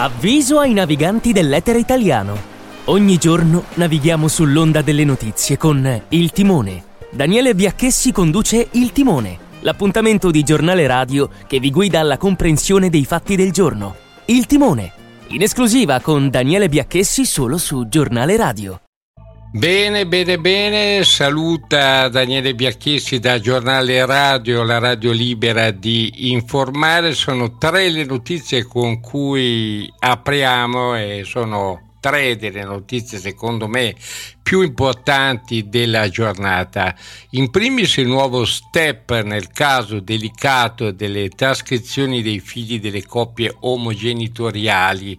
Avviso ai naviganti dell'etere italiano. Ogni giorno navighiamo sull'onda delle notizie con Il Timone. Daniele Biacchessi conduce Il Timone, l'appuntamento di giornale radio che vi guida alla comprensione dei fatti del giorno. Il Timone, in esclusiva con Daniele Biacchessi solo su Giornale Radio. Bene, bene, bene, saluta Daniele Biacchessi da Giornale Radio, la radio libera di informare. Sono tre le notizie con cui apriamo e sono tre delle notizie secondo me più importanti della giornata. In primis il nuovo step nel caso delicato delle trascrizioni dei figli delle coppie omogenitoriali.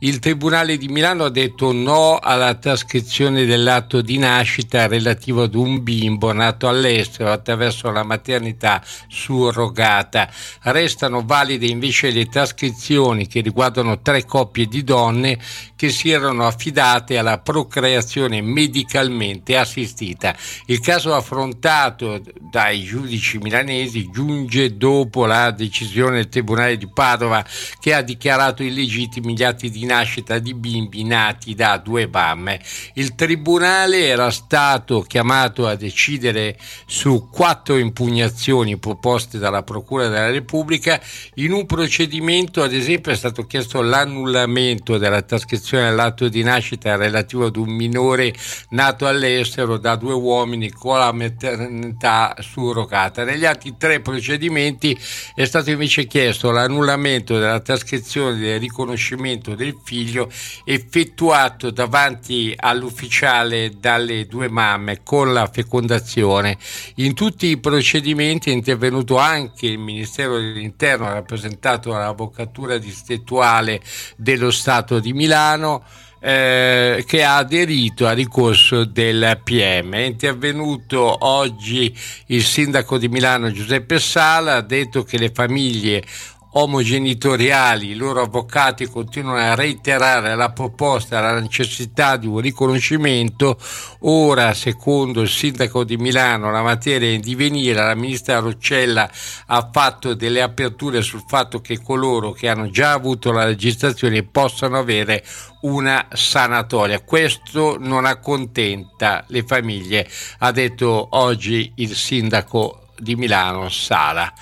Il Tribunale di Milano ha detto no alla trascrizione dell'atto di nascita relativo ad un bimbo nato all'estero attraverso la maternità surrogata. Restano valide invece le trascrizioni che riguardano tre coppie di donne che si erano affidate alla procreazione medica medicalmente assistita. Il caso affrontato dai giudici milanesi giunge dopo la decisione del Tribunale di Padova che ha dichiarato illegittimi gli atti di nascita di bimbi nati da due mamme. Il Tribunale era stato chiamato a decidere su quattro impugnazioni proposte dalla Procura della Repubblica. In un procedimento, ad esempio, è stato chiesto l'annullamento della trascrizione dell'atto di nascita relativo ad un minore nato all'estero da due uomini con la maternità surrogata. Negli altri tre procedimenti è stato invece chiesto l'annullamento della trascrizione del riconoscimento del figlio effettuato davanti all'ufficiale dalle due mamme con la fecondazione. In tutti i procedimenti è intervenuto anche il Ministero dell'Interno rappresentato dall'Avvocatura distrettuale dello Stato di Milano eh, che ha aderito al ricorso del PM. È intervenuto oggi il sindaco di Milano Giuseppe Sala, ha detto che le famiglie omogenitoriali, i loro avvocati continuano a reiterare la proposta, la necessità di un riconoscimento. Ora, secondo il sindaco di Milano, la materia è in divenire. La ministra Roccella ha fatto delle aperture sul fatto che coloro che hanno già avuto la registrazione possano avere una sanatoria. Questo non accontenta le famiglie, ha detto oggi il sindaco di Milano Sala.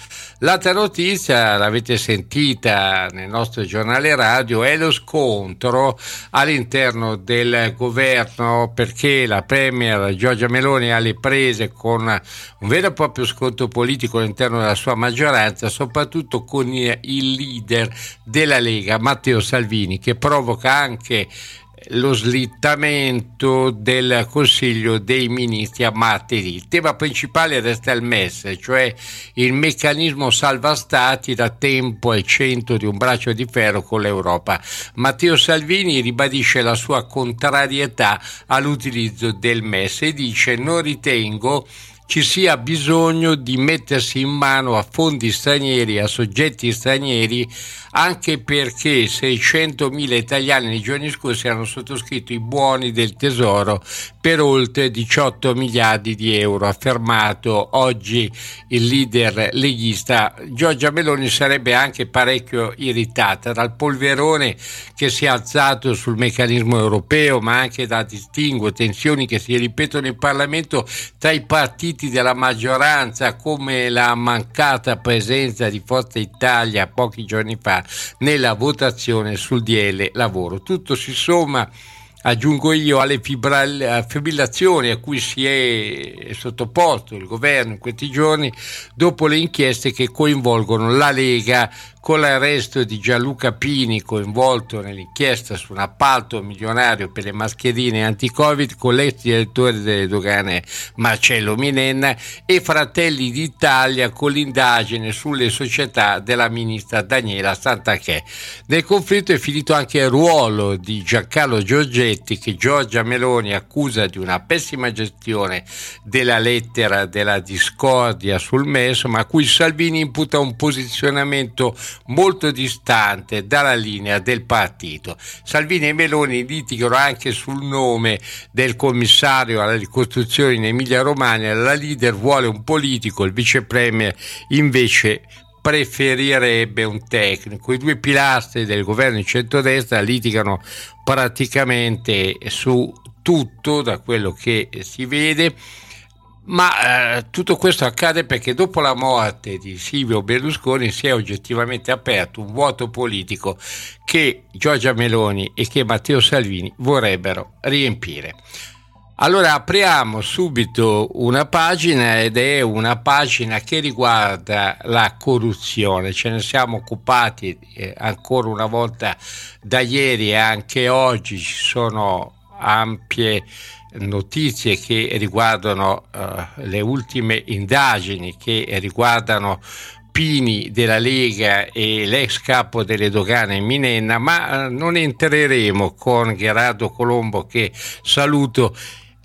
L'altra notizia, l'avete sentita nel nostro giornale radio, è lo scontro all'interno del governo perché la Premier Giorgia Meloni ha le prese con un vero e proprio scontro politico all'interno della sua maggioranza, soprattutto con il leader della Lega, Matteo Salvini, che provoca anche lo slittamento del Consiglio dei Ministri a martedì. Il tema principale resta il MES, cioè il meccanismo salva stati da tempo al centro di un braccio di ferro con l'Europa. Matteo Salvini ribadisce la sua contrarietà all'utilizzo del MES e dice non ritengo ci sia bisogno di mettersi in mano a fondi stranieri, a soggetti stranieri, anche perché 600.000 italiani nei giorni scorsi hanno sottoscritto i buoni del tesoro per oltre 18 miliardi di euro. Affermato oggi il leader leghista, Giorgia Meloni sarebbe anche parecchio irritata dal polverone che si è alzato sul meccanismo europeo, ma anche da distinguo tensioni che si ripetono in Parlamento tra i partiti partiti della maggioranza come la mancata presenza di Forza Italia pochi giorni fa nella votazione sul DL lavoro. Tutto si somma aggiungo io alle fibrillazioni a cui si è sottoposto il governo in questi giorni dopo le inchieste che coinvolgono la Lega con l'arresto di Gianluca Pini coinvolto nell'inchiesta su un appalto milionario per le mascherine anti-Covid con l'ex direttore delle dogane Marcello Minenna e Fratelli d'Italia con l'indagine sulle società della ministra Daniela Santachè. Nel conflitto è finito anche il ruolo di Giancarlo Giorgetti che Giorgia Meloni accusa di una pessima gestione della lettera della discordia sul MES ma a cui Salvini imputa un posizionamento molto distante dalla linea del partito. Salvini e Meloni litigano anche sul nome del commissario alla ricostruzione in Emilia Romagna. La leader vuole un politico, il vice premier invece preferirebbe un tecnico. I due pilastri del governo di centrodestra litigano praticamente su tutto da quello che si vede. Ma eh, tutto questo accade perché dopo la morte di Silvio Berlusconi si è oggettivamente aperto un vuoto politico che Giorgia Meloni e che Matteo Salvini vorrebbero riempire. Allora apriamo subito una pagina ed è una pagina che riguarda la corruzione. Ce ne siamo occupati eh, ancora una volta da ieri e anche oggi ci sono ampie notizie che riguardano uh, le ultime indagini che riguardano Pini della Lega e l'ex capo delle dogane Minenna, ma uh, non entreremo con Gerardo Colombo che saluto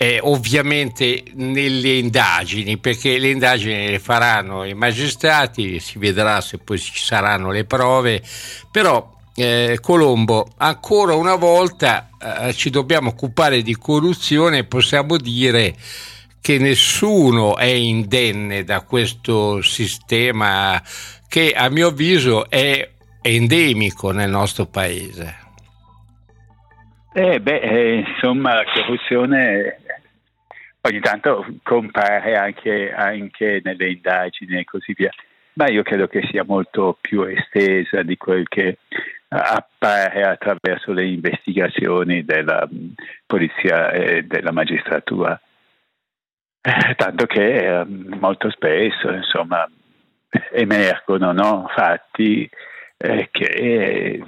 eh, ovviamente nelle indagini, perché le indagini le faranno i magistrati, si vedrà se poi ci saranno le prove, però eh, Colombo, ancora una volta eh, ci dobbiamo occupare di corruzione e possiamo dire che nessuno è indenne da questo sistema che a mio avviso è endemico nel nostro paese. Eh beh, eh, insomma, la corruzione ogni tanto compare anche, anche nelle indagini e così via, ma io credo che sia molto più estesa di quel che appare attraverso le investigazioni della mm, polizia e della magistratura. Eh, tanto che eh, molto spesso insomma, emergono no, fatti eh, che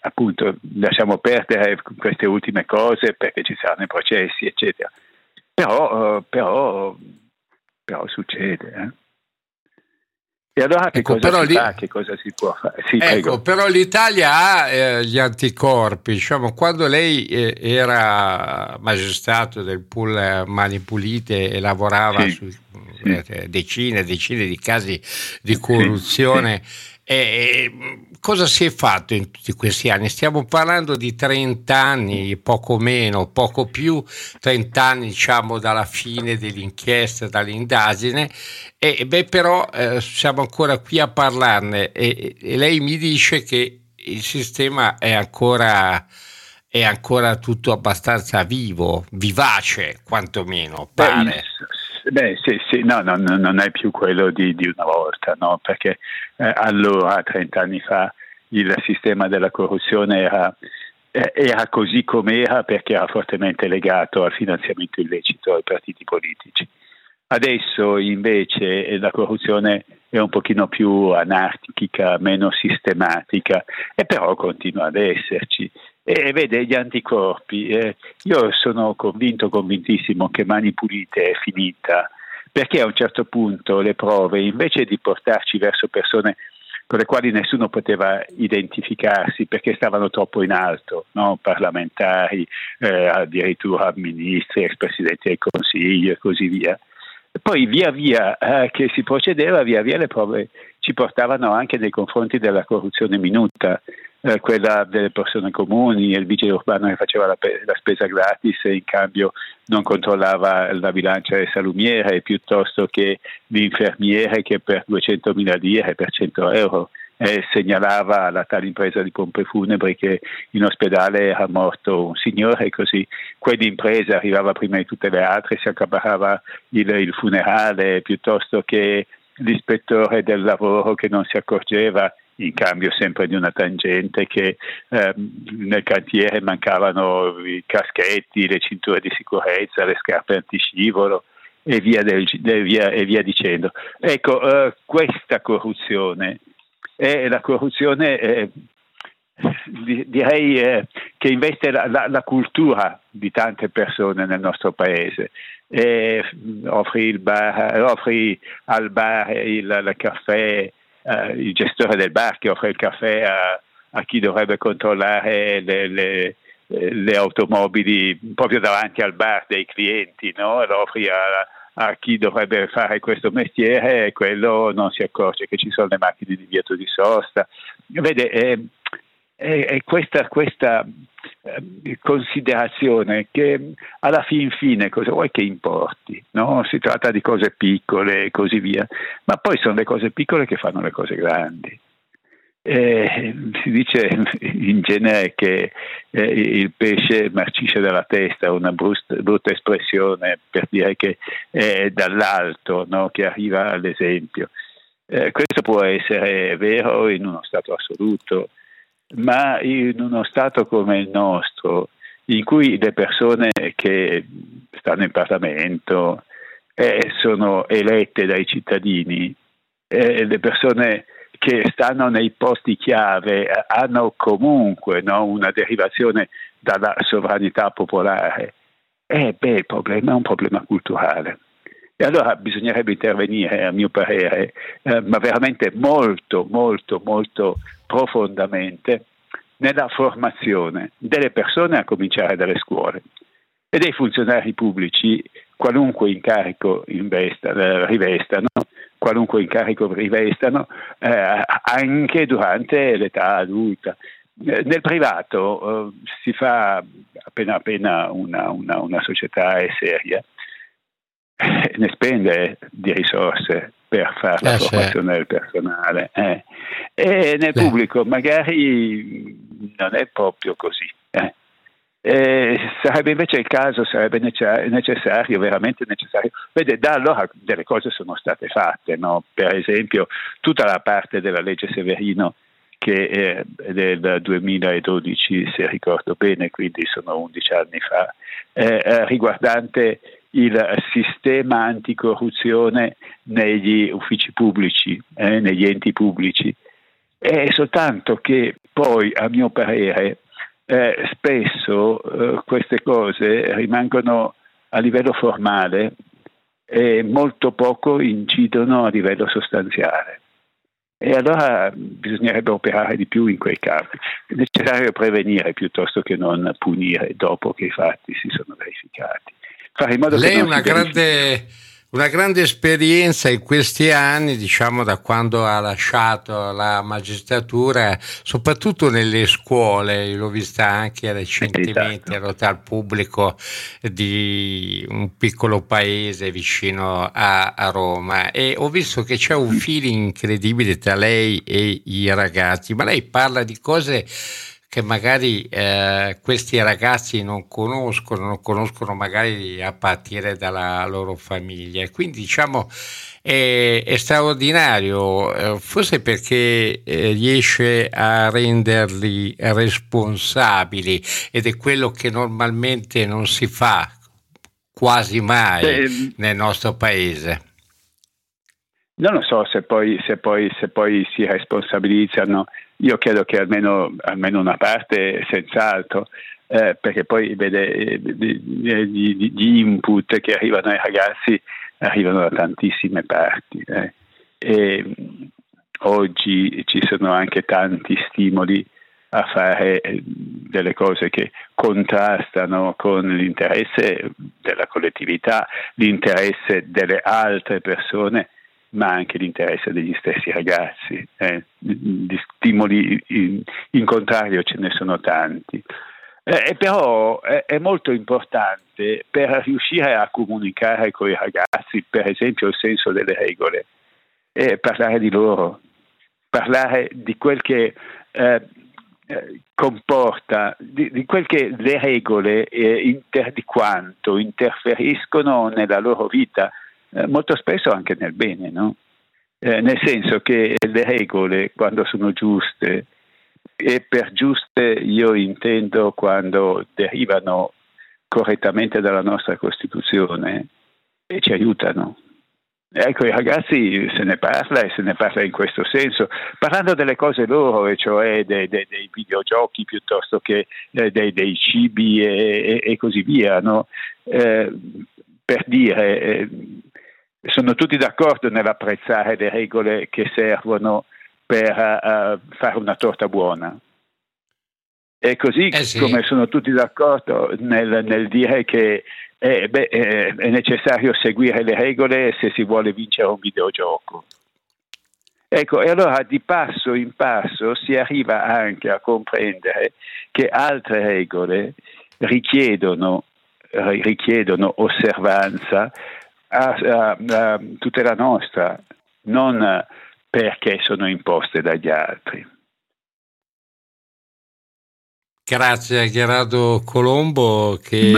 appunto lasciamo perdere queste ultime cose perché ci saranno i processi eccetera però, però, però succede eh. E allora che, ecco, cosa si fa? Che cosa si può fare? Sì, ecco, però l'Italia ha eh, gli anticorpi. Diciamo, quando lei eh, era magistrato del pool Mani Pulite e lavorava sì, su sì. Eh, decine e decine di casi di corruzione, sì, e cosa si è fatto in tutti questi anni? Stiamo parlando di 30 anni, poco meno, poco più, 30 anni diciamo dalla fine dell'inchiesta, dall'indagine, e beh, però eh, siamo ancora qui a parlarne e, e, lei mi dice che il sistema è ancora, è ancora tutto abbastanza vivo, vivace quantomeno, pare. Beh, Beh, sì, sì, no, no, no, non è più quello di, di una volta, no? perché eh, allora, 30 anni fa, il sistema della corruzione era, eh, era così com'era perché era fortemente legato al finanziamento illecito ai partiti politici. Adesso invece la corruzione è un pochino più anarchica, meno sistematica, e però continua ad esserci. E vede gli anticorpi, eh, io sono convinto, convintissimo che Mani Pulite è finita, perché a un certo punto le prove, invece di portarci verso persone con le quali nessuno poteva identificarsi perché stavano troppo in alto, no? parlamentari, eh, addirittura ministri, ex presidenti del Consiglio e così via. Poi via via eh, che si procedeva, via via le prove ci portavano anche nei confronti della corruzione minuta, eh, quella delle persone comuni, il vigile urbano che faceva la, la, spesa gratis e in cambio non controllava la bilancia del salumiere, piuttosto che l'infermiere che per 200.000 lire, per 100 euro, eh, segnalava alla tale impresa di pompe funebri che in ospedale era morto un signore così quell'impresa arrivava prima di tutte le altre, si accaparava il, il funerale piuttosto che l'ispettore del lavoro che non si accorgeva in cambio sempre di una tangente che eh, nel cantiere mancavano i caschetti, le cinture di sicurezza, le scarpe antiscivolo e via, del, via, e via dicendo. Ecco, eh, questa corruzione è la corruzione eh, direi eh, che investe la, la, la, cultura di tante persone nel nostro paese. E offri, bar, offri al bar il, il caffè uh, il gestore del bar che offre il caffè a, a chi dovrebbe controllare le, le, le, automobili proprio davanti al bar dei clienti, no? lo offri a, a, chi dovrebbe fare questo mestiere e quello non si accorge che ci sono le macchine di divieto di sosta. Vede, eh, e, questa, questa, eh, considerazione che alla fin fine cosa vuoi che importi? No? Si tratta di cose piccole e così via, ma poi sono le cose piccole che fanno le cose grandi. Eh, si dice in genere che eh, il pesce marcisce dalla testa, una brutta, brutta espressione per dire che è dall'alto no? che arriva all'esempio. Eh, questo può essere vero in uno stato assoluto, ma in uno Stato come il nostro, in cui le persone che stanno in Parlamento eh, sono elette dai cittadini, eh, le persone che stanno nei posti chiave eh, hanno comunque no, una derivazione dalla sovranità popolare. Eh, beh, il problema è un problema culturale. E allora bisognerebbe intervenire, a mio parere, eh, ma veramente molto, molto, molto profondamente nella formazione delle persone, a cominciare dalle scuole, e dei funzionari pubblici, qualunque incarico investa, rivestano, qualunque incarico rivestano, eh, anche durante l'età adulta. Eh, nel privato eh, si fa appena appena una, una, una società è seria, ne spende di risorse per fare la eh, formazione del personale. Eh. E nel Beh. pubblico magari non è proprio così. Eh. Eh, sarebbe invece il caso, sarebbe necessario, veramente necessario. Vede, da allora delle cose sono state fatte, no? per esempio tutta la parte della legge Severino che è del 2012, se ricordo bene, quindi sono 11 anni fa, eh, riguardante il sistema anticorruzione negli uffici pubblici, eh, negli enti pubblici. È soltanto che poi, a mio parere, eh, spesso eh, queste cose rimangono a livello formale e molto poco incidono a livello sostanziale. E allora bisognerebbe operare di più in quei casi. È necessario prevenire piuttosto che non punire dopo che i fatti si sono verificati fare in modo Lei che... Lei è una grande, una grande esperienza in questi anni, diciamo da quando ha lasciato la magistratura, soprattutto nelle scuole, l'ho vista anche recentemente, ero al pubblico di un piccolo paese vicino a, a Roma. E ho visto che c'è un feeling incredibile tra lei e i ragazzi, ma lei parla di cose che magari eh, questi ragazzi non conoscono, non conoscono magari a partire dalla loro famiglia. Quindi diciamo è, è straordinario, eh, forse perché eh, riesce a renderli responsabili ed è quello che normalmente non si fa quasi mai Beh, nel nostro paese. Non lo so se poi, se poi, se poi si responsabilizzano io credo che almeno, almeno una parte, senz'altro, eh, perché poi vede gli input che arrivano ai ragazzi arrivano da tantissime parti. Eh. E oggi ci sono anche tanti stimoli a fare eh, delle cose che contrastano con l'interesse della collettività, l'interesse delle altre persone ma anche l'interesse degli stessi ragazzi. Eh. Di stimoli in, in, contrario ce ne sono tanti. Eh, però è, è, molto importante per riuscire a comunicare con i ragazzi, per esempio, il senso delle regole, eh, parlare di loro, parlare di quel che eh, eh, comporta, di, di, quel che le regole, eh, inter, di quanto interferiscono nella loro vita eh, molto spesso anche nel bene, no? eh, nel senso che le regole, quando sono giuste, e per giuste io intendo quando derivano correttamente dalla nostra Costituzione e ci aiutano. Ecco, i ragazzi se ne parla e se ne parla in questo senso, parlando delle cose loro, e cioè dei, dei, dei videogiochi piuttosto che eh, dei, dei, cibi e, e, così via, no? eh, per dire, eh, sono tutti d'accordo nell'apprezzare le regole che servono per uh, fare una torta buona. E così eh sì. come sono tutti d'accordo nel, nel dire che eh, beh, eh, è necessario seguire le regole se si vuole vincere un videogioco. Ecco, e allora di passo in passo si arriva anche a comprendere che altre regole richiedono, richiedono osservanza a, a, a tutela nostra, non perché sono imposte dagli altri. Grazie a Gerardo Colombo che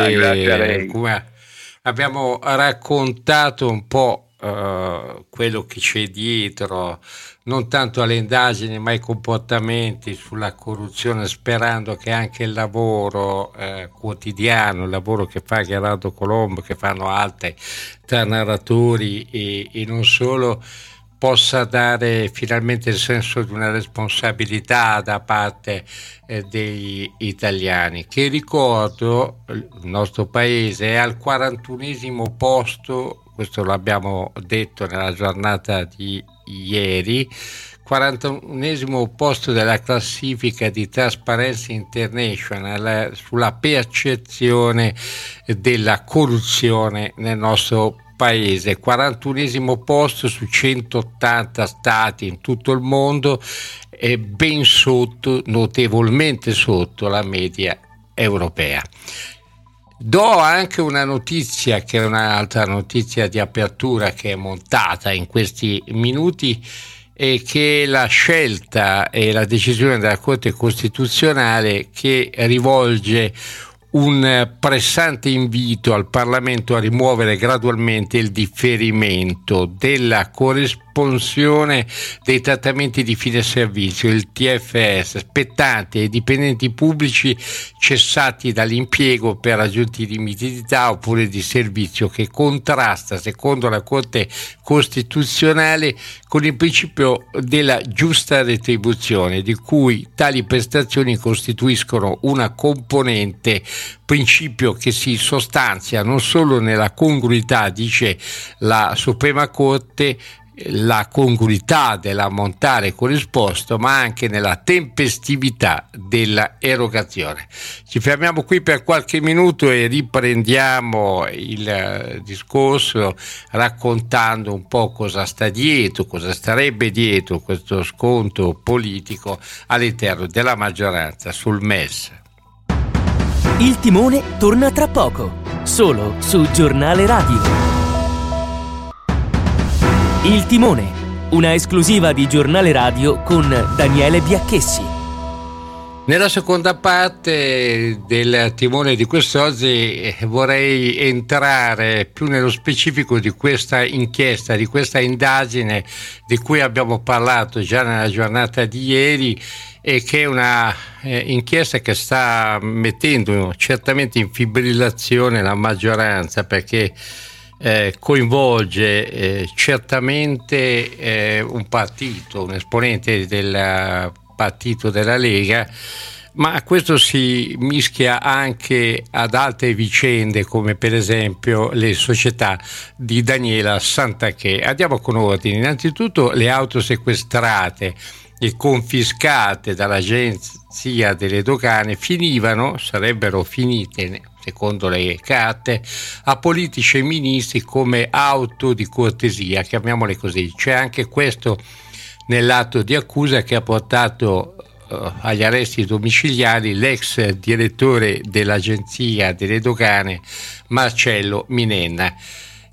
abbiamo raccontato un po' Uh, quello che c'è dietro, non tanto alle indagini ma ai comportamenti sulla corruzione, sperando che anche il lavoro eh, quotidiano, il lavoro che fa Gerardo Colombo, che fanno altri tra narratori e, e non solo, possa dare finalmente il senso di una responsabilità da parte eh, degli italiani, che ricordo il nostro paese è al 41 posto, questo l'abbiamo detto nella giornata di ieri, 41 posto della classifica di Transparency International sulla percezione della corruzione nel nostro paese paese, 41 posto su 180 stati in tutto il mondo e ben sotto, notevolmente sotto la media europea. Do anche una notizia che è un'altra notizia di apertura che è montata in questi minuti e che la scelta e la decisione della Corte Costituzionale che rivolge un pressante invito al Parlamento a rimuovere gradualmente il differimento della corrispondenza sospensione dei trattamenti di fine servizio, il TFS, spettanti ai dipendenti pubblici cessati dall'impiego per raggiunti limiti di età oppure di servizio che contrasta, secondo la Corte Costituzionale, con il principio della giusta retribuzione, di cui tali prestazioni costituiscono una componente principio che si sostanzia non solo nella congruità, dice la Suprema Corte, la congruità dell'ammontare corrisposto, ma anche nella tempestività della erogazione. Ci fermiamo qui per qualche minuto e riprendiamo il eh, discorso raccontando un po' cosa sta dietro, cosa starebbe dietro questo sconto politico all'interno della maggioranza sul MES. Il timone torna tra poco, solo su Giornale Radio. Il Timone, una esclusiva di giornale radio con Daniele Biacchessi. Nella seconda parte del timone di quest'oggi eh, vorrei entrare più nello specifico di questa inchiesta, di questa indagine di cui abbiamo parlato già nella giornata di ieri e che è una eh, inchiesta che sta mettendo certamente in fibrillazione la maggioranza perché eh, coinvolge eh, certamente eh, un partito, un esponente del partito della Lega, ma questo si mischia anche ad altre vicende come per esempio le società di Daniela Santachè. Andiamo con ordine. Innanzitutto le auto sequestrate e confiscate dall'agenzia delle dogane finivano, sarebbero finite secondo le carte, a politici e ministri come auto di cortesia, chiamiamole così. C'è anche questo nell'atto di accusa che ha portato uh, agli arresti domiciliari l'ex direttore dell'agenzia delle dogane Marcello Minenna.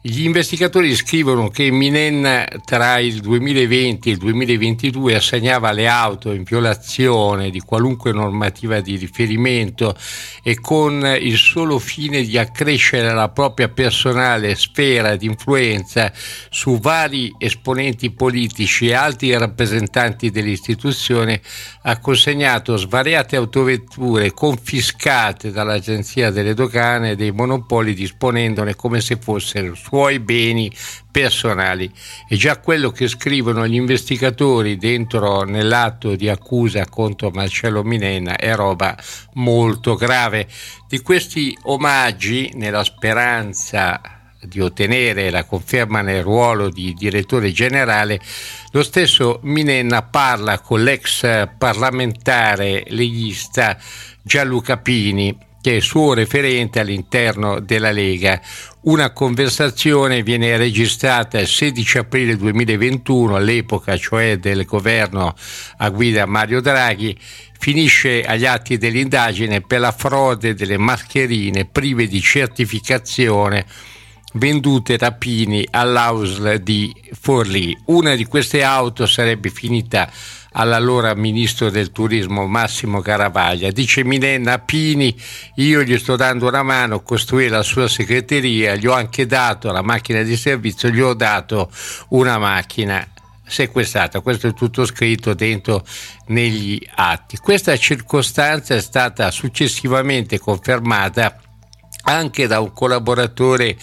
Gli investigatori scrivono che Minen tra il 2020 e il 2022 assegnava le auto in violazione di qualunque normativa di riferimento e con il solo fine di accrescere la propria personale sfera di influenza su vari esponenti politici e altri rappresentanti dell'istituzione ha consegnato svariate autovetture confiscate dall'Agenzia delle Dogane e dei Monopoli disponendone come se fossero suoi beni personali. E già quello che scrivono gli investigatori dentro nell'atto di accusa contro Marcello Minena è roba molto grave. Di questi omaggi, nella speranza di ottenere la conferma nel ruolo di direttore generale, lo stesso Minenna parla con l'ex parlamentare leghista Gianluca Pini che è suo referente all'interno della Lega. Una conversazione viene registrata il 16 aprile 2021, all'epoca cioè del governo a guida Mario Draghi, finisce agli atti dell'indagine per la frode delle mascherine prive di certificazione vendute da Pini all'Ausl di Forlì. Una di queste auto sarebbe finita all'allora ministro del turismo Massimo Caravaglia. Dice Minenna Pini, io gli sto dando una mano a costruire la sua segreteria, gli ho anche dato la macchina di servizio, gli ho dato una macchina sequestrata. Questo è tutto scritto dentro negli atti. Questa circostanza è stata successivamente confermata anche da un collaboratore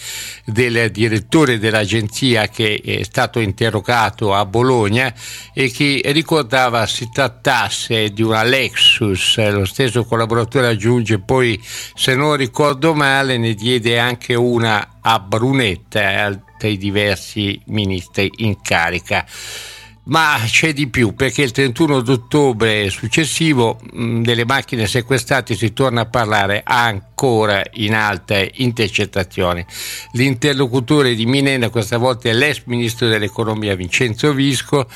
del direttore dell'agenzia che è stato interrogato a Bologna e che ricordava si trattasse di una Lexus, lo stesso collaboratore aggiunge poi se non ricordo male ne diede anche una a Brunetta tra i diversi ministri in carica. Ma c'è di più perché il 31 d'ottobre successivo mh, delle macchine sequestrate si torna a parlare ancora in alte intercettazioni. L'interlocutore di Minena questa volta è l'ex ministro dell'economia Vincenzo Visco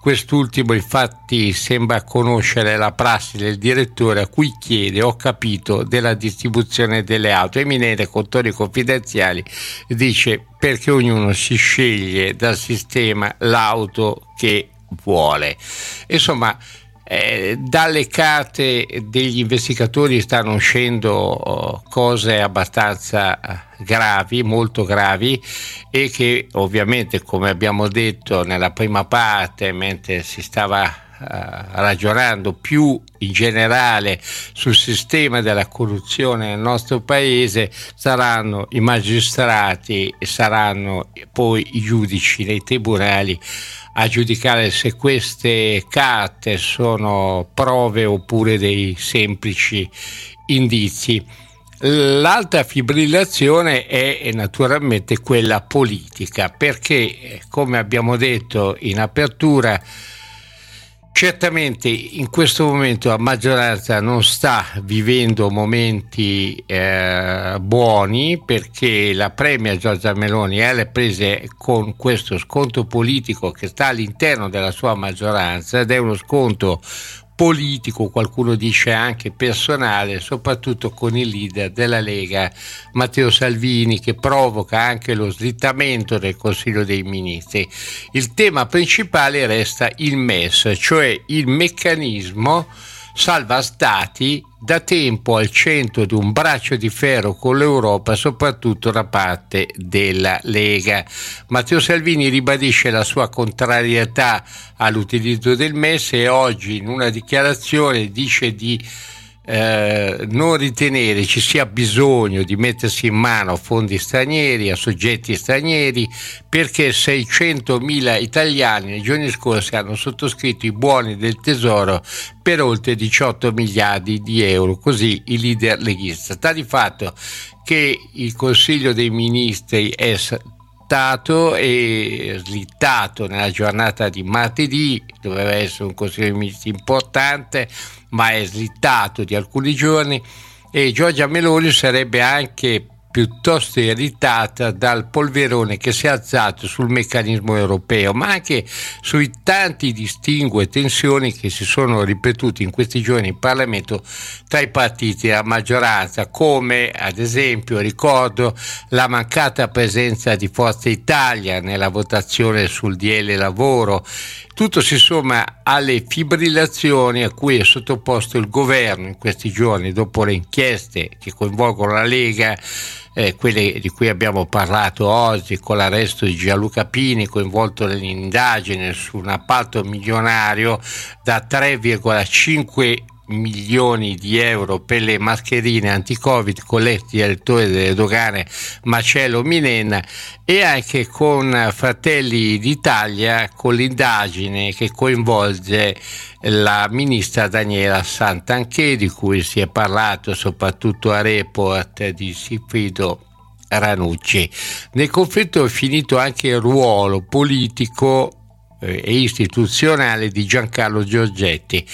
Quest'ultimo infatti sembra conoscere la prassi del direttore a cui chiede, ho capito, della distribuzione delle auto. Eminente contori confidenziali dice perché ognuno si sceglie dal sistema l'auto che vuole. Insomma, eh, dalle carte degli investigatori stanno uscendo oh, cose abbastanza eh, gravi, molto gravi e che ovviamente come abbiamo detto nella prima parte mentre si stava uh, ragionando più in generale sul sistema della corruzione nel nostro paese saranno i magistrati e saranno poi i giudici nei tribunali a giudicare se queste carte sono prove oppure dei semplici indizi. L'alta fibrillazione è naturalmente quella politica perché, come abbiamo detto in apertura, Certamente in questo momento la maggioranza non sta vivendo momenti eh, buoni perché la premia Giorgia Meloni è alle prese con questo sconto politico che sta all'interno della sua maggioranza ed è uno sconto politico, qualcuno dice anche personale, soprattutto con il leader della Lega, Matteo Salvini, che provoca anche lo slittamento del Consiglio dei Ministri. Il tema principale resta il MES, cioè il meccanismo salva stati da tempo al centro di un braccio di ferro con l'Europa, soprattutto da parte della Lega. Matteo Salvini ribadisce la sua contrarietà all'utilizzo del MES e oggi in una dichiarazione dice di eh, non ritenere ci sia bisogno di mettersi in mano a fondi stranieri, a soggetti stranieri, perché 600.000 italiani nei giorni scorsi hanno sottoscritto i buoni del tesoro per oltre 18 miliardi di euro, così il leader leghista. Sta di fatto che il Consiglio dei Ministri è stato e slittato nella giornata di martedì, doveva essere un Consiglio dei Ministri importante, ma è slittato di alcuni giorni e Giorgia Meloni sarebbe anche piuttosto irritata dal polverone che si è alzato sul meccanismo europeo, ma anche sui tanti distingue e tensioni che si sono ripetuti in questi giorni in Parlamento tra i partiti della maggioranza, come ad esempio ricordo la mancata presenza di Forza Italia nella votazione sul DL lavoro. Tutto si somma alle fibrillazioni a cui è sottoposto il governo in questi giorni dopo le inchieste che coinvolgono la Lega eh, quelle di cui abbiamo parlato oggi con l'arresto di Gianluca Pini coinvolto nell'indagine su un appalto milionario da 3,5 milioni di euro per le mascherine anti-covid con l'ex direttore delle dogane Marcello Minenna e anche con Fratelli d'Italia con l'indagine che coinvolge la ministra Daniela Santanché di cui si è parlato soprattutto a report di Sifido Ranucci. Nel conflitto è finito anche il ruolo politico eh, e istituzionale di Giancarlo Giorgetti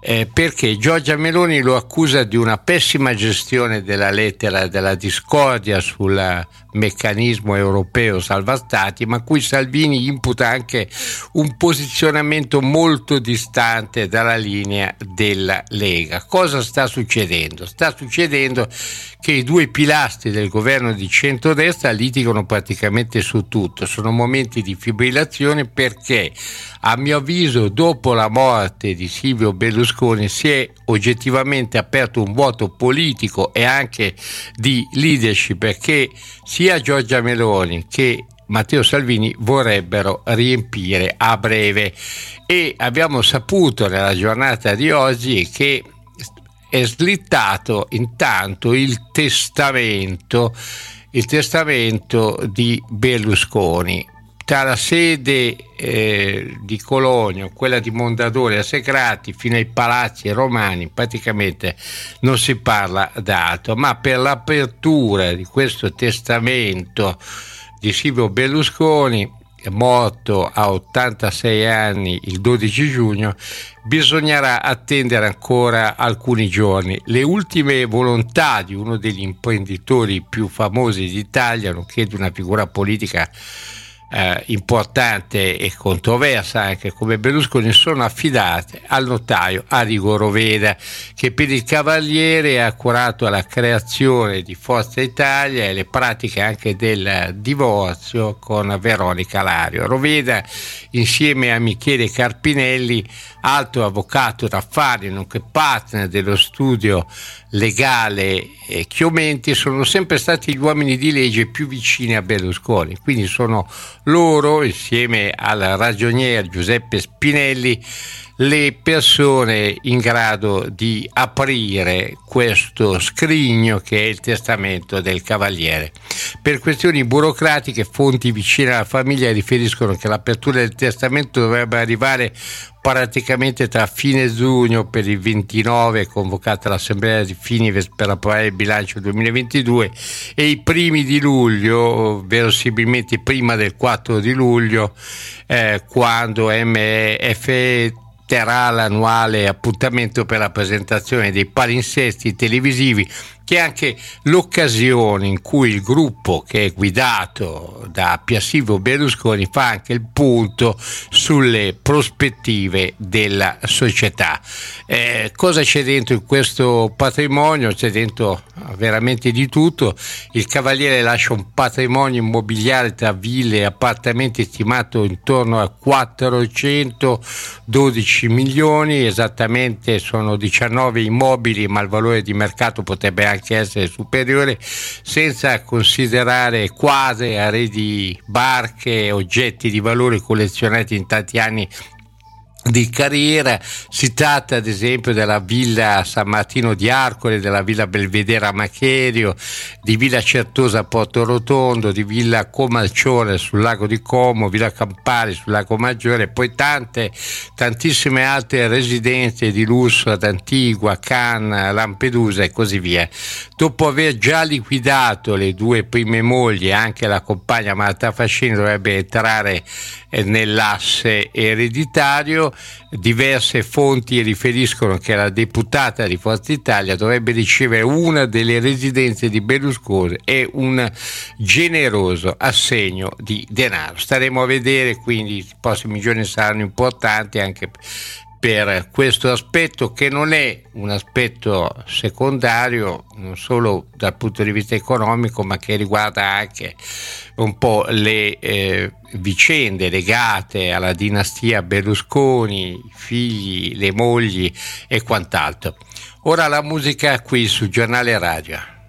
eh, perché Giorgia Meloni lo accusa di una pessima gestione della lettera della discordia sul meccanismo europeo salva stati, ma cui Salvini imputa anche un posizionamento molto distante dalla linea della Lega. Cosa sta succedendo? Sta succedendo che i due pilastri del governo di centrodestra litigano praticamente su tutto, sono momenti di fibrillazione perché a mio avviso dopo la morte di Silvio Berlusconi si è oggettivamente aperto un vuoto politico e anche di leadership perché sia Giorgia Meloni che Matteo Salvini vorrebbero riempire a breve e abbiamo saputo nella giornata di oggi che è slittato intanto il testamento, il testamento di Berlusconi. Tra la sede eh, di Cologno, quella di Mondadori a Secrati, fino ai palazzi romani, praticamente non si parla d'altro, ma per l'apertura di questo testamento di Silvio Berlusconi morto a 86 anni il 12 giugno, bisognerà attendere ancora alcuni giorni. Le ultime volontà di uno degli imprenditori più famosi d'Italia, nonché di una figura politica eh, importante e controversa anche come Berlusconi sono affidate al notaio Arrigo Roveda che per il Cavaliere ha curato la creazione di Forza Italia e le pratiche anche del divorzio con Veronica Lario. Roveda insieme a Michele Carpinelli altro avvocato d'affari nonché partner dello studio legale eh, Chiomenti sono sempre stati gli uomini di legge più vicini a Berlusconi. Quindi sono loro insieme al ragioniere Giuseppe Spinelli le persone in grado di aprire questo scrigno che è il testamento del cavaliere. Per questioni burocratiche, fonti vicine alla famiglia riferiscono che l'apertura del testamento dovrebbe arrivare praticamente tra fine giugno per il 29 convocata l'assemblea di Finives per approvare il bilancio 2022 e i primi di luglio, verosimilmente prima del 4 di luglio, eh, quando MFE terrà l'annuale appuntamento per la presentazione dei palinsesti televisivi che è anche l'occasione in cui il gruppo che è guidato da Piassivo Berlusconi fa anche il punto sulle prospettive della società. Eh, cosa c'è dentro in questo patrimonio? C'è dentro veramente di tutto. Il Cavaliere lascia un patrimonio immobiliare tra ville e appartamenti stimato intorno a 412 milioni, esattamente sono 19 immobili, ma il valore di mercato potrebbe anche essere superiore, senza considerare quadre, arredi, barche, oggetti di valore collezionati in tanti anni di carriera. Si tratta ad esempio della villa San Martino di Arcole, della villa Belvedere a Macherio, di villa Certosa a Porto Rotondo, di villa Comalcione sul lago di Como, villa Campari sul lago Maggiore, poi tante, tantissime altre residenze di lusso ad Antigua, Cannes, Lampedusa e così via. Dopo aver già liquidato le due prime mogli, anche la compagna Marta Fascini dovrebbe entrare eh, nell'asse ereditario. Diverse fonti riferiscono che la deputata di Forza Italia dovrebbe ricevere una delle residenze di Berlusconi e un generoso assegno di denaro. Staremo a vedere, quindi i prossimi giorni saranno importanti anche per questo aspetto che non è un aspetto secondario non solo dal punto di vista economico ma che riguarda anche un po' le eh, vicende legate alla dinastia Berlusconi, i figli, le mogli e quant'altro. Ora la musica qui sul giornale radio.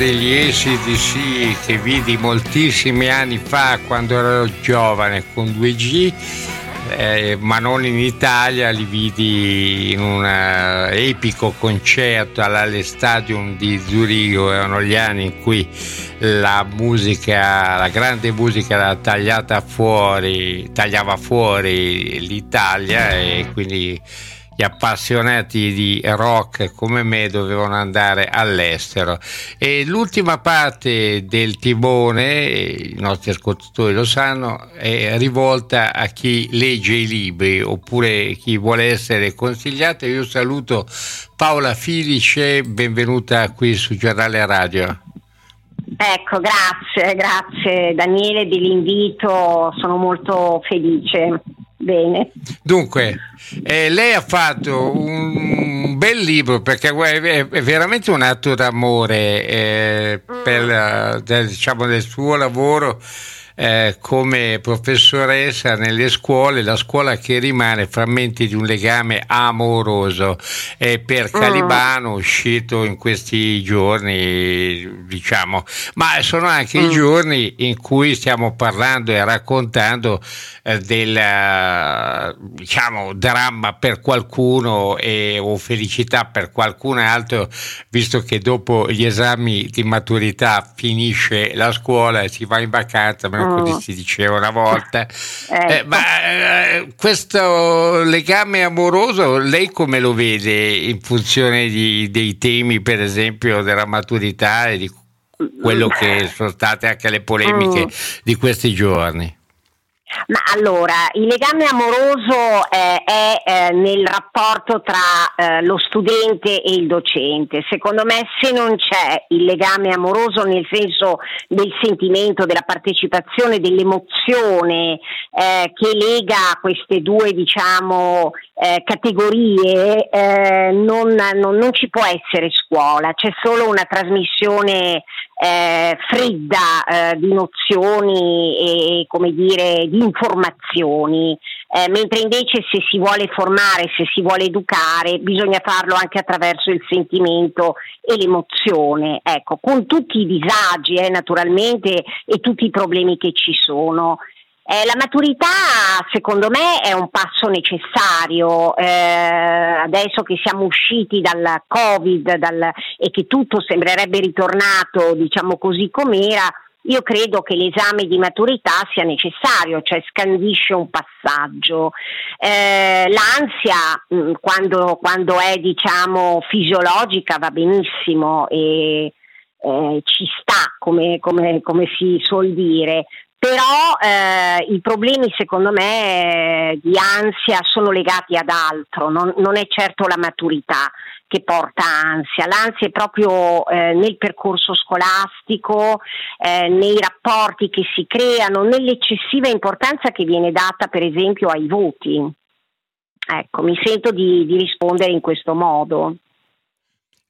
Degli ACDC che vidi moltissimi anni fa quando ero giovane con 2G, eh, ma non in Italia, li vidi in un epico concerto all'Alle Stadium di Zurigo, erano gli anni in cui la musica, la grande musica era tagliata fuori, tagliava fuori l'Italia e quindi gli appassionati di rock come me dovevano andare all'estero. E l'ultima parte del timone, i nostri ascoltatori lo sanno, è rivolta a chi legge i libri oppure chi vuole essere consigliato. Io saluto Paola Filice, benvenuta qui su Giornale Radio. Ecco, grazie, grazie Daniele dell'invito, sono molto felice. Bene. Dunque, eh, lei ha fatto un bel libro perché è, veramente un atto d'amore eh, per, del, diciamo, del suo lavoro eh, come professoressa nelle scuole, la scuola che rimane frammenti di un legame amoroso eh, per mm. Calibano uscito in questi giorni, diciamo, ma sono anche mm. i giorni in cui stiamo parlando e raccontando eh, del diciamo, dramma per qualcuno e, o felicità per qualcun altro, visto che dopo gli esami di maturità finisce la scuola e si va in vacanza, meno così mm. si diceva una volta. ecco. eh, ma eh, questo legame amoroso, lei come lo vede in funzione di, dei temi, per esempio, della maturità e di quello che sono state anche le polemiche mm. di questi giorni? Ma allora, il legame amoroso eh, è eh, nel rapporto tra eh, lo studente e il docente. Secondo me se non c'è il legame amoroso nel senso del sentimento, della partecipazione, dell'emozione eh, che lega queste due diciamo, eh, categorie, eh, non, non, non ci può essere scuola, c'è solo una trasmissione eh, fredda eh, di nozioni e come dire di informazioni, eh, mentre invece se si vuole formare, se si vuole educare, bisogna farlo anche attraverso il sentimento e l'emozione, ecco, con tutti i disagi eh, naturalmente e tutti i problemi che ci sono. Eh, la maturità secondo me è un passo necessario, eh, adesso che siamo usciti dal Covid dal, e che tutto sembrerebbe ritornato diciamo così com'era, io credo che l'esame di maturità sia necessario, cioè scandisce un passaggio. Eh, l'ansia mh, mm, quando, quando, è diciamo fisiologica va benissimo e eh, ci sta come, come, come si suol dire, però eh, i problemi secondo me di ansia sono legati ad altro, non, non è certo la maturità che porta ansia, l'ansia è proprio eh, nel percorso scolastico, eh, nei rapporti che si creano, nell'eccessiva importanza che viene data per esempio ai voti. Ecco, mi sento di, di rispondere in questo modo.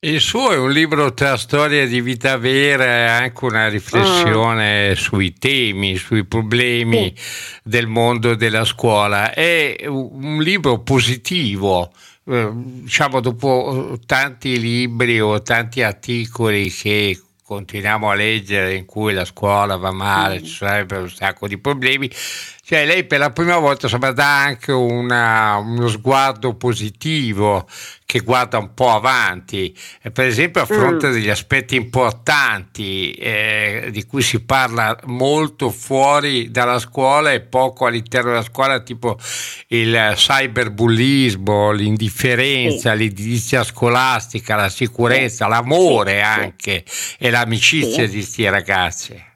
Il suo è un libro tra storie di vita vera e anche una riflessione mm. sui temi, sui problemi sì. del mondo della scuola. È un libro positivo, eh, diciamo dopo tanti libri o tanti articoli che continuiamo a leggere in cui la scuola va male, mm. ci sarebbero un sacco di problemi, cioè lei per la prima volta insomma, dà anche una, uno sguardo positivo che guarda un po' avanti, per esempio a fronte mm. degli aspetti importanti eh, di cui si parla molto fuori dalla scuola e poco all'interno della scuola, tipo il cyberbullismo, l'indifferenza, sì. l'edilizia scolastica, la sicurezza, sì. l'amore sì. anche e l'amicizia di questi ragazzi.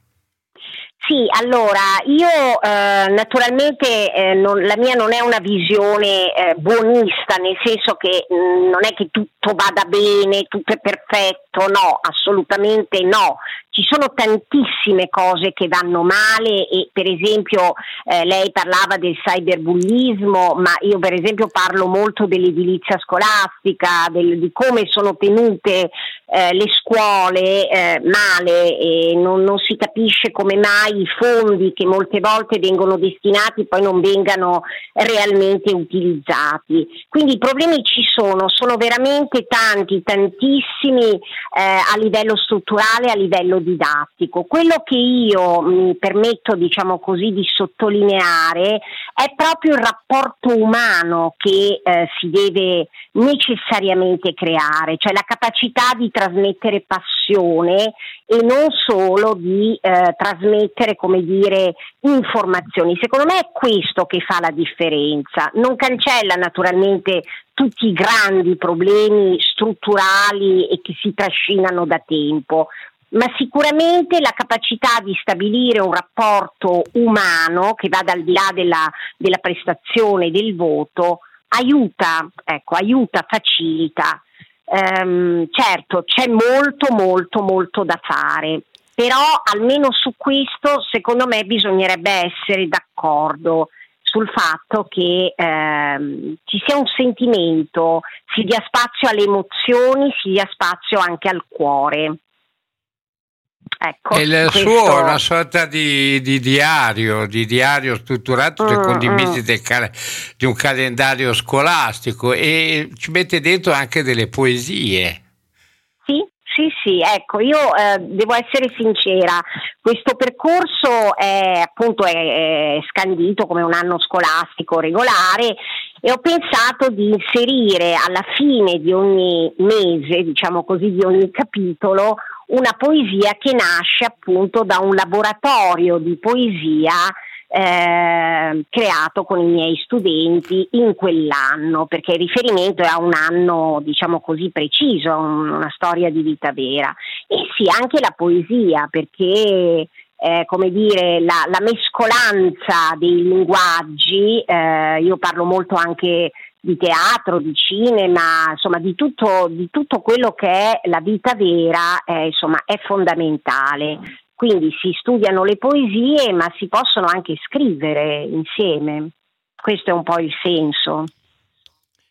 Sì, allora io eh, naturalmente eh, non, la mia non è una visione eh, buonista, nel senso che mh, mm, non è che tutto vada bene, tutto è perfetto, no, assolutamente no. Ci sono tantissime cose che vanno male e per esempio eh, lei parlava del cyberbullismo, ma io per esempio parlo molto dell'edilizia scolastica, del, di come sono tenute eh, le scuole eh, male e non, non, si capisce come mai i fondi che molte volte vengono destinati poi non vengano realmente utilizzati. Quindi i problemi ci sono, sono veramente tanti, tantissimi eh, a livello strutturale, a livello didattico. Quello che io mi permetto diciamo così di sottolineare è proprio il rapporto umano che eh, si deve necessariamente creare, cioè la capacità di trasmettere passione e non solo di eh, trasmettere, come dire, informazioni. Secondo me è questo che fa la differenza. Non cancella naturalmente tutti i grandi problemi strutturali e che si trascinano da tempo, ma sicuramente la capacità di stabilire un rapporto umano che vada al di là della, della prestazione del voto aiuta, ecco, aiuta, facilita. Um, certo, c'è molto, molto, molto da fare, però almeno su questo secondo me bisognerebbe essere d'accordo sul fatto che ehm, ci sia un sentimento, si dia spazio alle emozioni, si dia spazio anche al cuore. Ecco, il questo... suo è una sorta di, di, diario, di diario strutturato, mm, condivisi mm. Cal- di un calendario scolastico e ci mette dentro anche delle poesie. Sì, sì, sì, ecco, io eh, devo essere sincera, questo percorso è appunto è, è scandito come un anno scolastico regolare e ho pensato di inserire alla fine di ogni mese, diciamo così, di ogni capitolo, una poesia che nasce appunto da un laboratorio di poesia eh, creato con i miei studenti in quell'anno, perché il riferimento è a un anno, diciamo così, preciso, a una storia di vita vera. E sì, anche la poesia, perché eh, come dire, la, la, mescolanza dei linguaggi, eh, io parlo molto anche di teatro, di cinema, insomma di tutto, di tutto quello che è la vita vera, eh, insomma è fondamentale. Quindi si studiano le poesie ma si possono anche scrivere insieme. Questo è un po' il senso.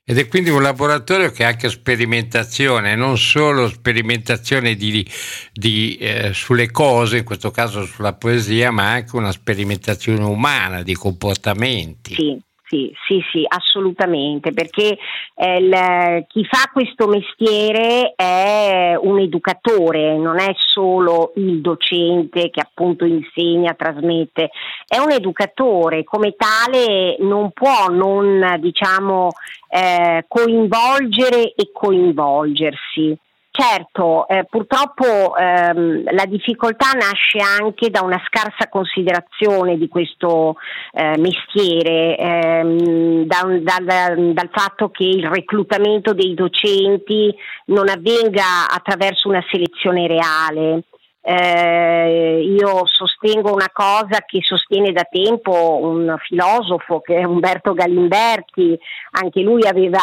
Ed è quindi un laboratorio che ha anche sperimentazione, non solo sperimentazione di, di, eh, sulle cose, in questo caso sulla poesia, ma anche una sperimentazione umana, di comportamenti. Sì, sì, sì, sì, assolutamente, perché eh, chi fa questo mestiere è un educatore, non è solo il docente che appunto insegna, trasmette, è un educatore, come tale non può non diciamo eh, coinvolgere e coinvolgersi. Certo, eh, purtroppo ehm, la difficoltà nasce anche da una scarsa considerazione di questo eh, mestiere, ehm, da, da, dal fatto che il reclutamento dei docenti non avvenga attraverso una selezione reale. Eh, io sostengo una cosa che sostiene da tempo un filosofo che è Umberto Galimberti, anche lui aveva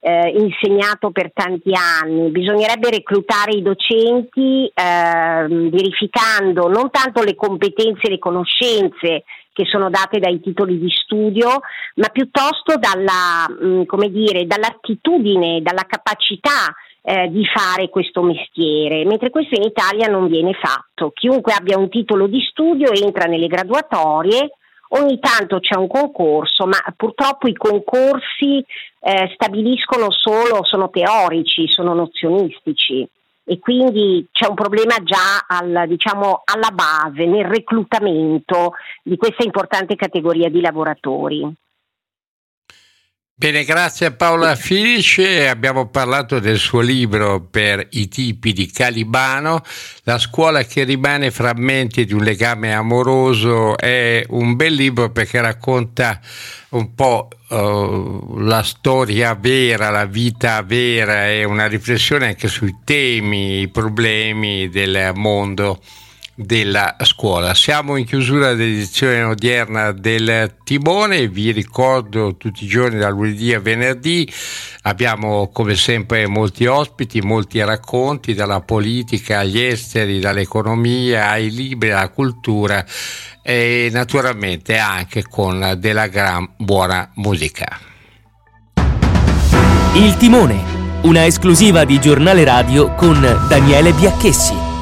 eh, insegnato per tanti anni. Bisognerebbe reclutare i docenti eh, verificando non tanto le competenze e le conoscenze che sono date dai titoli di studio, ma piuttosto dalla, mh, mm, dire, dall'attitudine, dalla capacità eh, di fare questo mestiere, mentre questo in Italia non viene fatto. Chiunque abbia un titolo di studio entra nelle graduatorie, Ogni tanto c'è un concorso, ma purtroppo i concorsi eh, stabiliscono solo, sono teorici, sono nozionistici e quindi c'è un problema già al, diciamo, alla base, nel reclutamento di questa importante categoria di lavoratori. Bene, grazie a Paola Filice. Abbiamo parlato del suo libro per i tipi di Calibano. La scuola che rimane frammenti di un legame amoroso è un bel libro perché racconta un po' uh, la storia vera, la vita vera e una riflessione anche sui temi, i problemi del mondo della scuola. Siamo in chiusura dell'edizione odierna del Timone, vi ricordo tutti i giorni da lunedì a venerdì, abbiamo come sempre molti ospiti, molti racconti dalla politica agli esteri, dall'economia ai libri, alla cultura e naturalmente anche con della gran buona musica. Il Timone, una esclusiva di giornale radio con Daniele Biacchessi.